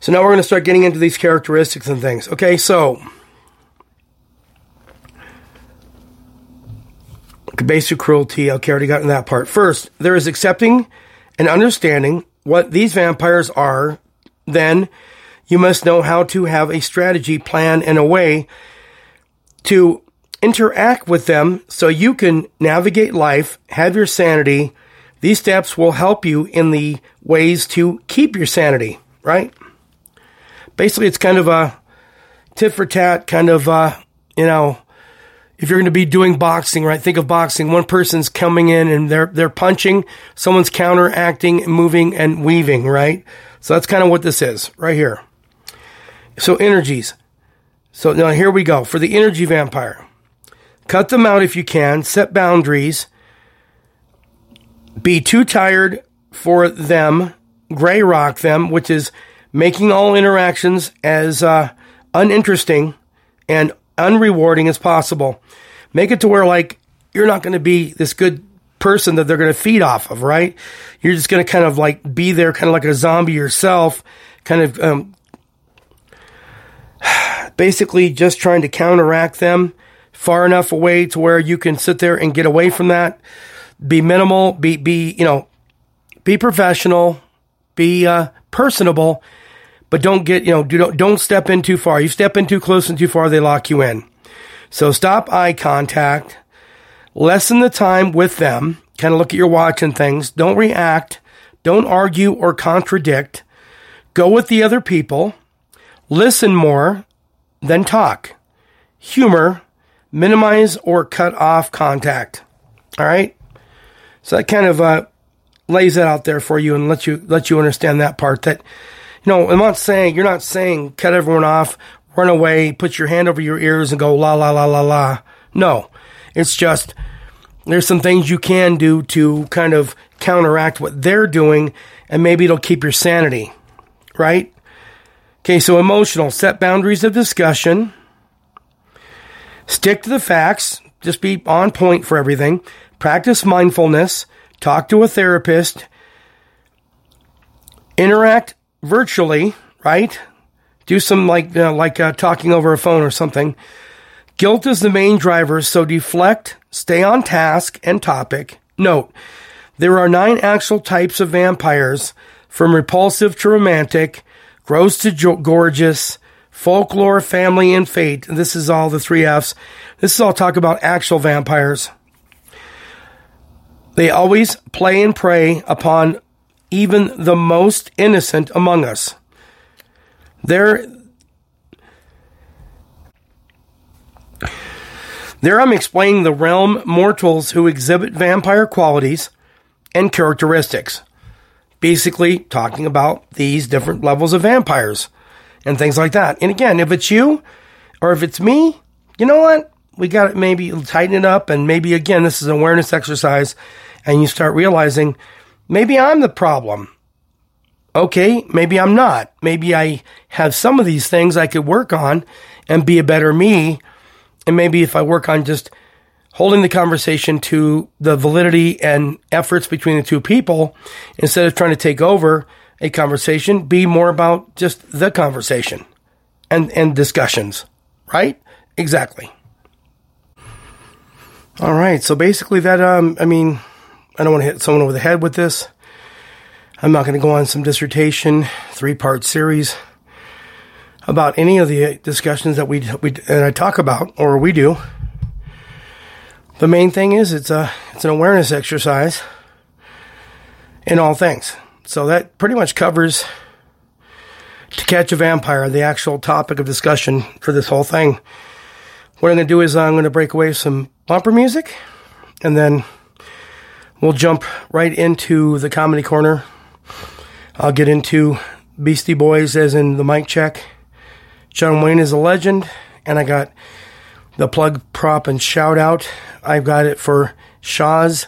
So now we're going to start getting into these characteristics and things. Okay, so basic cruelty. Okay, already gotten that part. First, there is accepting and understanding what these vampires are. Then you must know how to have a strategy, plan, and a way to interact with them so you can navigate life, have your sanity, these steps will help you in the ways to keep your sanity, right? Basically, it's kind of a tit for tat kind of, uh, you know, if you're going to be doing boxing, right? Think of boxing. One person's coming in and they're, they're punching. Someone's counteracting, moving and weaving, right? So that's kind of what this is right here. So energies. So now here we go for the energy vampire. Cut them out if you can, set boundaries, be too tired for them, gray rock them, which is making all interactions as uh, uninteresting and unrewarding as possible. Make it to where like you're not going to be this good person that they're going to feed off of, right? You're just going to kind of like be there, kind of like a zombie yourself, kind of um, <sighs> basically just trying to counteract them far enough away to where you can sit there and get away from that. Be minimal, be be you know, be professional, be uh, personable, but don't get you know do don't don't step in too far. You step in too close and too far, they lock you in. So stop eye contact, lessen the time with them. Kind of look at your watch and things. Don't react. Don't argue or contradict. Go with the other people. Listen more than talk. Humor. Minimize or cut off contact. All right. So that kind of uh, lays that out there for you and lets you let you understand that part. That you know, I'm not saying you're not saying cut everyone off, run away, put your hand over your ears and go la la la la la. No, it's just there's some things you can do to kind of counteract what they're doing, and maybe it'll keep your sanity, right? Okay, so emotional, set boundaries of discussion, stick to the facts, just be on point for everything, practice mindfulness, talk to a therapist, interact virtually, right? Do some like uh, like uh, talking over a phone or something. Guilt is the main driver, so deflect, stay on task and topic. Note, there are nine actual types of vampires, from repulsive to romantic, gross to jo- gorgeous, folklore, family, and fate. This is all the three F's. This is all talk about actual vampires. They always play and prey upon even the most innocent among us. There, there I'm explaining the realm mortals who exhibit vampire qualities and characteristics. Basically, talking about these different levels of vampires and things like that. And again, if it's you or if it's me, you know what? We got to maybe tighten it up. And maybe again, this is an awareness exercise and you start realizing maybe I'm the problem. Okay, maybe I'm not. Maybe I have some of these things I could work on and be a better me. And maybe if I work on just holding the conversation to the validity and efforts between the two people, instead of trying to take over a conversation, be more about just the conversation and, and discussions, right? Exactly. All right. So basically that, um, I mean, I don't want to hit someone over the head with this. I'm not going to go on some dissertation, three part series about any of the discussions that we, we that I talk about or we do. The main thing is it's a it's an awareness exercise in all things. So that pretty much covers to catch a vampire, the actual topic of discussion for this whole thing. What I'm going to do is I'm going to break away some bumper music and then we'll jump right into the comedy corner. I'll get into Beastie Boys as in the mic check. John Wayne is a legend, and I got the plug prop and shout out. I've got it for Shah's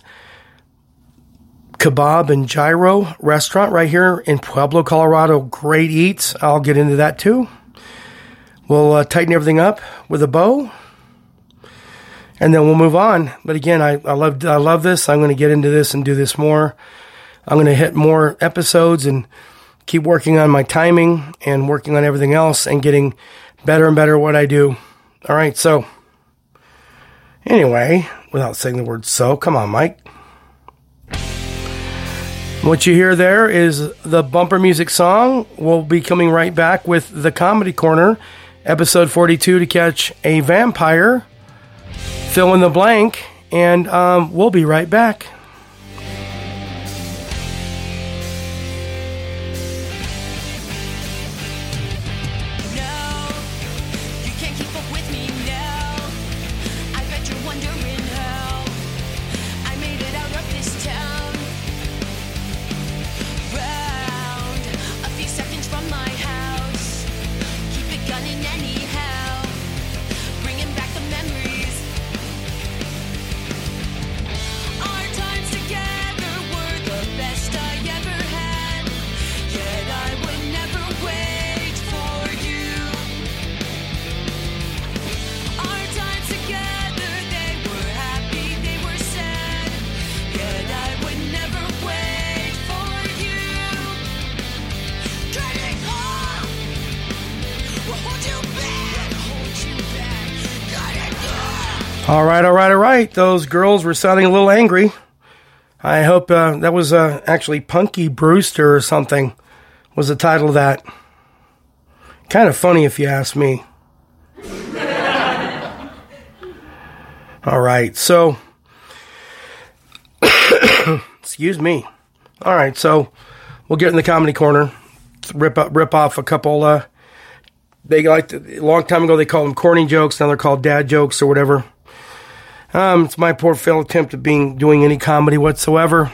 Kebab and Gyro restaurant right here in Pueblo, Colorado. Great eats. I'll get into that too. We'll uh, tighten everything up with a bow, and then we'll move on. But again, I, I love I love this. I'm going to get into this and do this more. I'm going to hit more episodes and keep working on my timing and working on everything else and getting better and better at what I do. All right, so anyway, without saying the word so, come on, Mike. What you hear there is the bumper music song. We'll be coming right back with the Comedy Corner, episode 42, to catch a vampire. Fill in the blank, and um, we'll be right back. Right. Those girls were sounding a little angry. I hope uh, that was uh, actually Punky Brewster or something. Was the title of that? Kind of funny if you ask me. <laughs> all right, so <coughs> excuse me. All right, so we'll get in the comedy corner. Rip up, rip off a couple. Uh, they like a long time ago they called them corny jokes. Now they're called dad jokes or whatever. Um, it's my poor failed attempt at being doing any comedy whatsoever.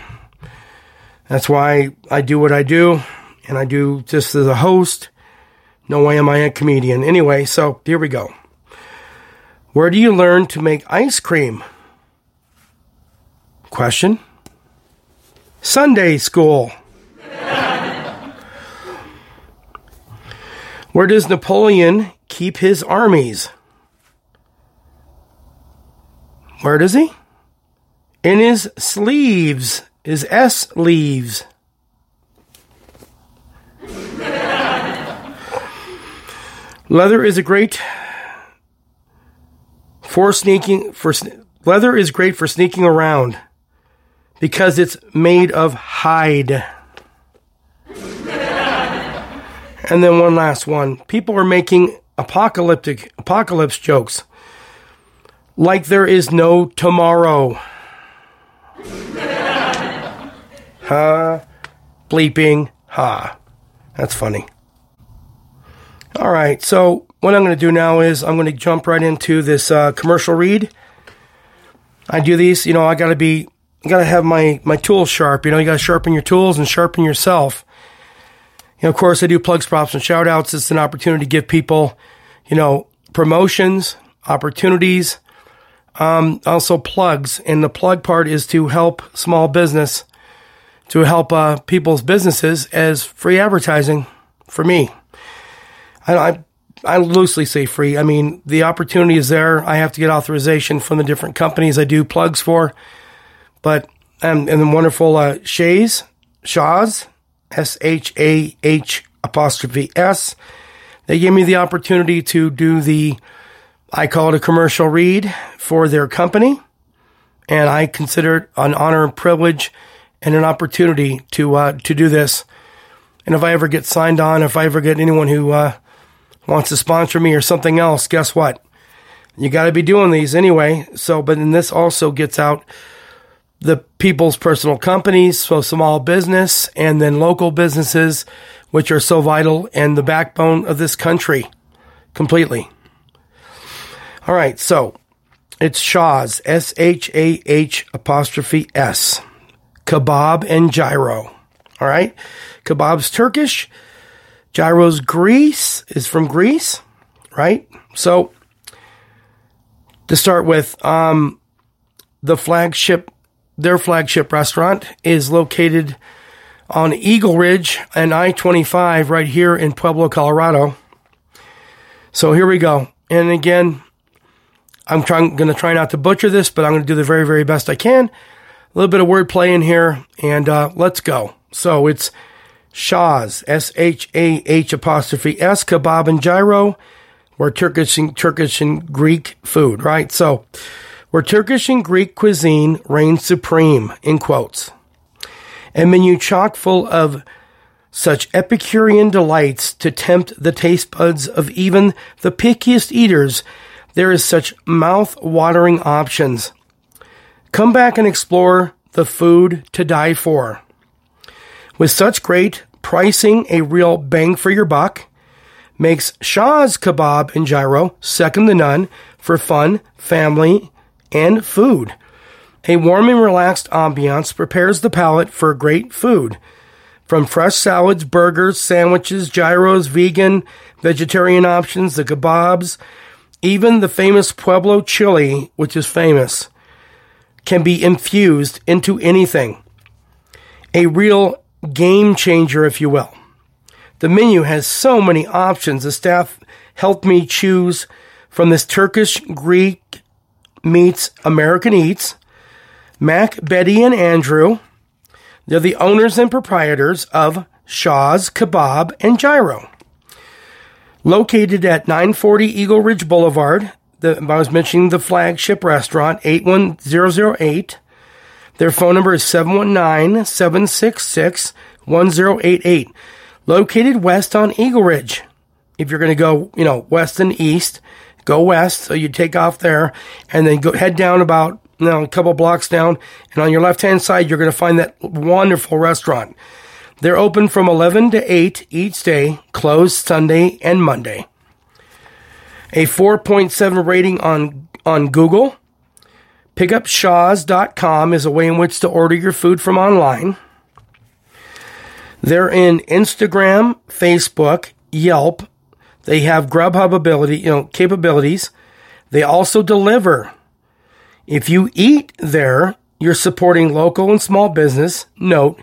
That's why I do what I do, and I do just as a host. No way am I a comedian. Anyway, so here we go. Where do you learn to make ice cream? Question. Sunday school. <laughs> Where does Napoleon keep his armies? Where does he? In his sleeves. His S leaves. Leather is a great for sneaking for leather is great for sneaking around because it's made of hide. and then one last one. People are making apocalyptic apocalypse jokes like there is no tomorrow. ha, bleeping, ha. That's funny. All right, so what I'm going to do now is I'm going to jump right into this uh, commercial read. I do these, you know, I got to be, got to have my my tools sharp. You know, you got to sharpen your tools and sharpen yourself. You know, of course, I do plugs, props, and shout outs. It's an opportunity to give people, you know, promotions, opportunities, um, also plugs. And the plug part is to help small business, to help uh, people's businesses as free advertising for me. I, I, I loosely say free. I mean, the opportunity is there. I have to get authorization from the different companies I do plugs for. But, um, and the wonderful uh, Shays, Shah's, S H A H apostrophe S. They gave me the opportunity to do the, I call it a commercial read for their company. And I consider it an honor and privilege and an opportunity to, uh, to do this. And if I ever get signed on, if I ever get anyone who, uh, wants to sponsor me or something else, guess what? You got to be doing these anyway. So, but then this also gets out the people's personal companies, so small business, and then local businesses, which are so vital and the backbone of this country completely. All right, so it's Shah's, S H A H apostrophe S, kebab and gyro. All right, kebab's Turkish, gyro's Greece is from Greece, right? So to start with, um, the flagship, their flagship restaurant is located on Eagle Ridge and I 25 right here in Pueblo, Colorado. So here we go. And again, I'm trying, going to try not to butcher this, but I'm going to do the very, very best I can. A little bit of wordplay in here, and uh, let's go. So it's Shah's, S H A H apostrophe S, kebab and gyro, where Turkish and, Turkish and Greek food, right? So, where Turkish and Greek cuisine reigns supreme, in quotes. A menu chock full of such Epicurean delights to tempt the taste buds of even the pickiest eaters. There is such mouth watering options. Come back and explore the food to die for. With such great pricing, a real bang for your buck makes Shah's Kebab and Gyro second to none for fun, family, and food. A warm and relaxed ambiance prepares the palate for great food. From fresh salads, burgers, sandwiches, gyros, vegan, vegetarian options, the kebabs, even the famous Pueblo chili, which is famous, can be infused into anything. A real game changer, if you will. The menu has so many options. The staff helped me choose from this Turkish Greek meets American Eats. Mac, Betty, and Andrew. They're the owners and proprietors of Shah's Kebab and Gyro. Located at 940 Eagle Ridge Boulevard, the, I was mentioning the flagship restaurant, 81008. Their phone number is 719 766 1088. Located west on Eagle Ridge. If you're going to go, you know, west and east, go west. So you take off there and then go head down about, you know, a couple blocks down. And on your left hand side, you're going to find that wonderful restaurant. They're open from 11 to 8 each day, closed Sunday and Monday. A 4.7 rating on, on Google. Pickupshaws.com is a way in which to order your food from online. They're in Instagram, Facebook, Yelp. They have Grubhub ability, you know, capabilities. They also deliver. If you eat there, you're supporting local and small business. Note,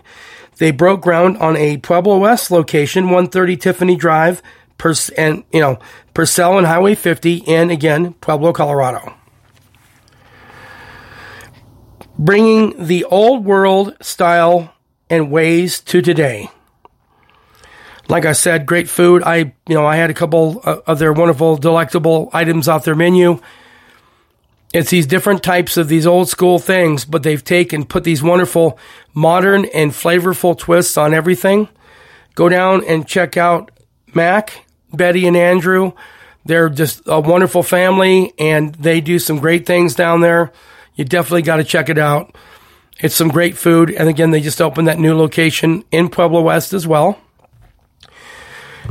they broke ground on a Pueblo West location, 130 Tiffany Drive, Pers- and you know, Purcell and Highway 50 and again Pueblo, Colorado. Bringing the old world style and ways to today. Like I said, great food. I, you know, I had a couple uh, of their wonderful, delectable items off their menu. It's these different types of these old school things, but they've taken, put these wonderful, modern and flavorful twists on everything. Go down and check out Mac, Betty, and Andrew. They're just a wonderful family, and they do some great things down there. You definitely got to check it out. It's some great food, and again, they just opened that new location in Pueblo West as well.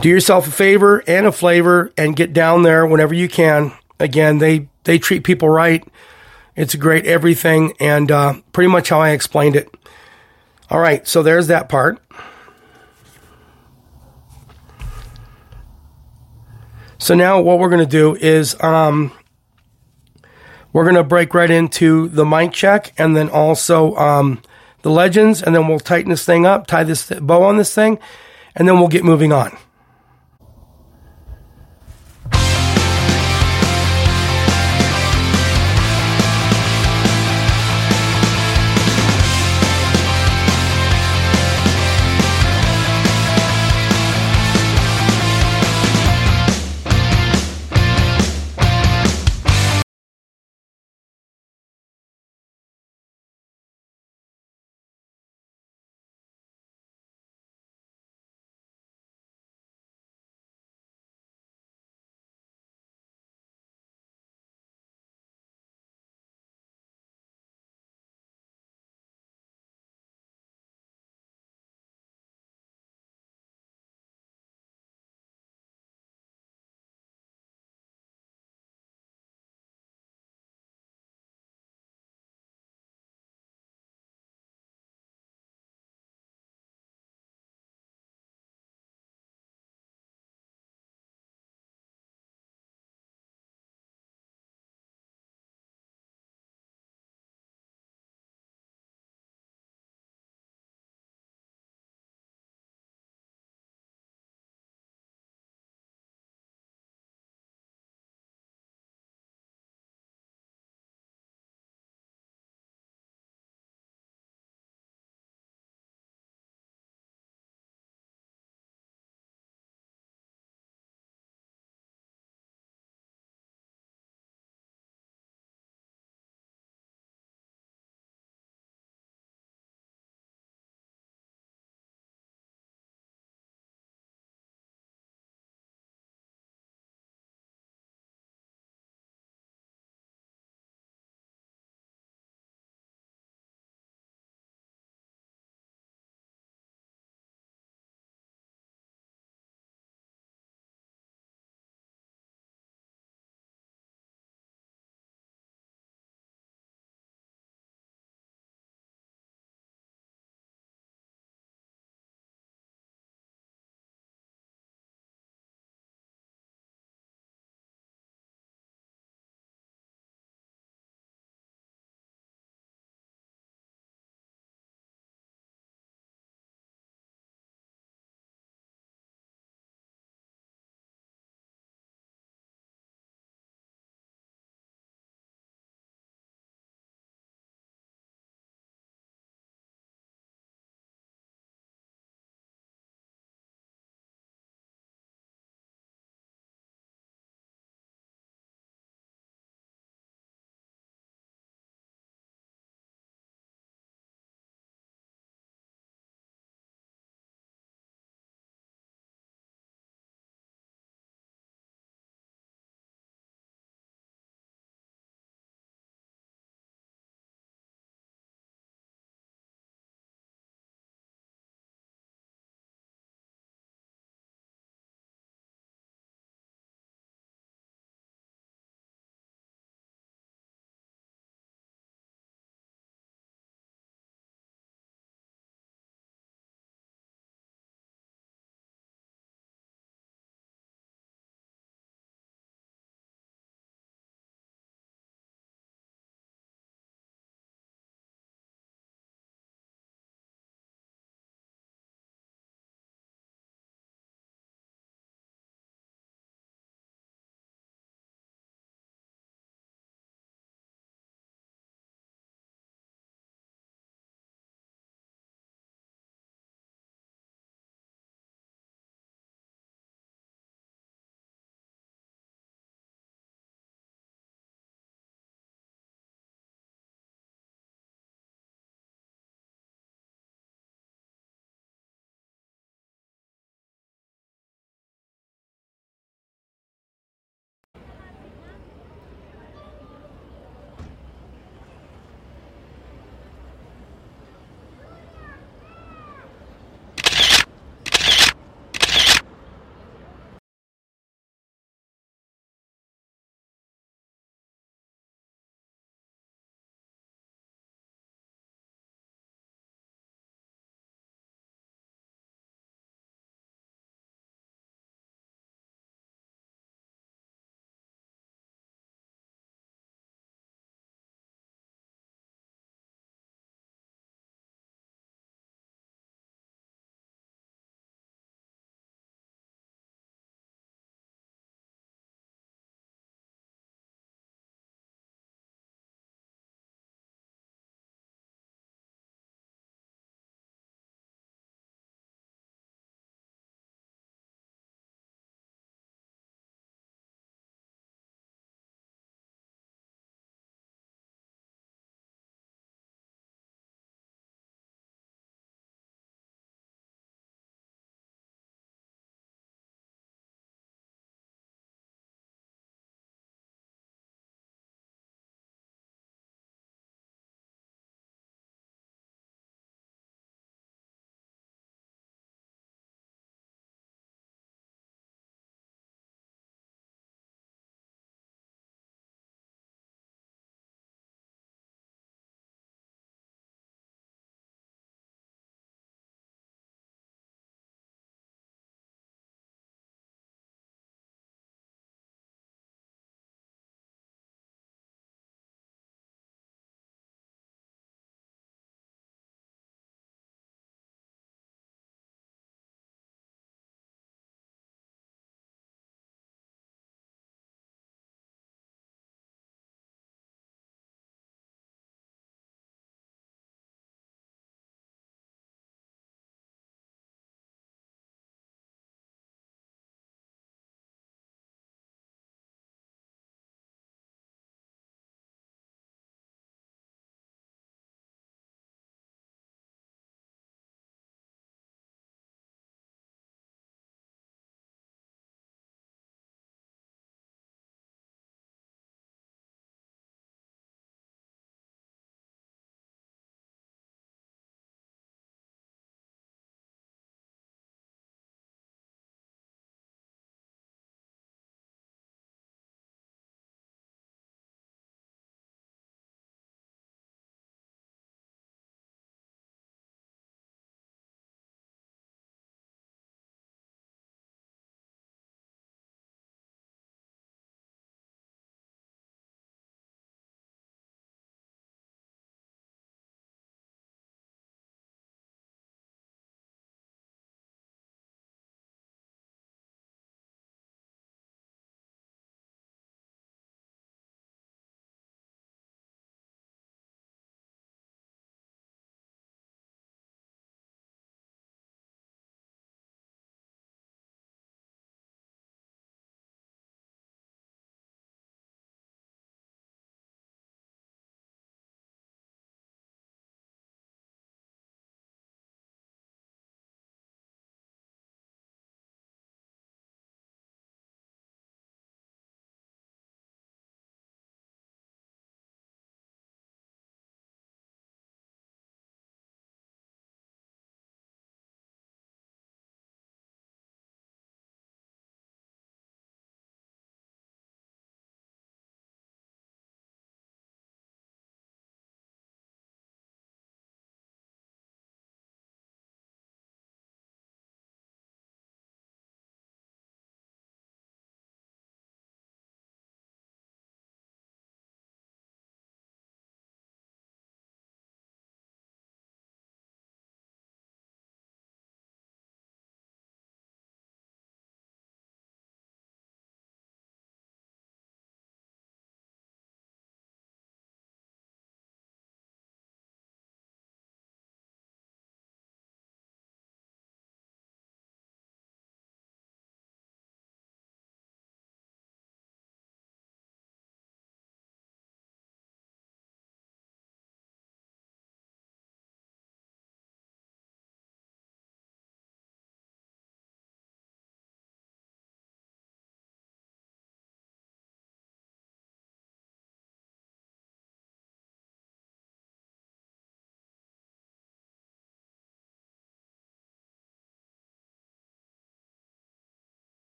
Do yourself a favor and a flavor, and get down there whenever you can. Again, they they treat people right. It's great everything, and uh, pretty much how I explained it. All right, so there's that part. So now what we're going to do is um, we're going to break right into the mic check and then also um, the legends, and then we'll tighten this thing up, tie this bow on this thing, and then we'll get moving on.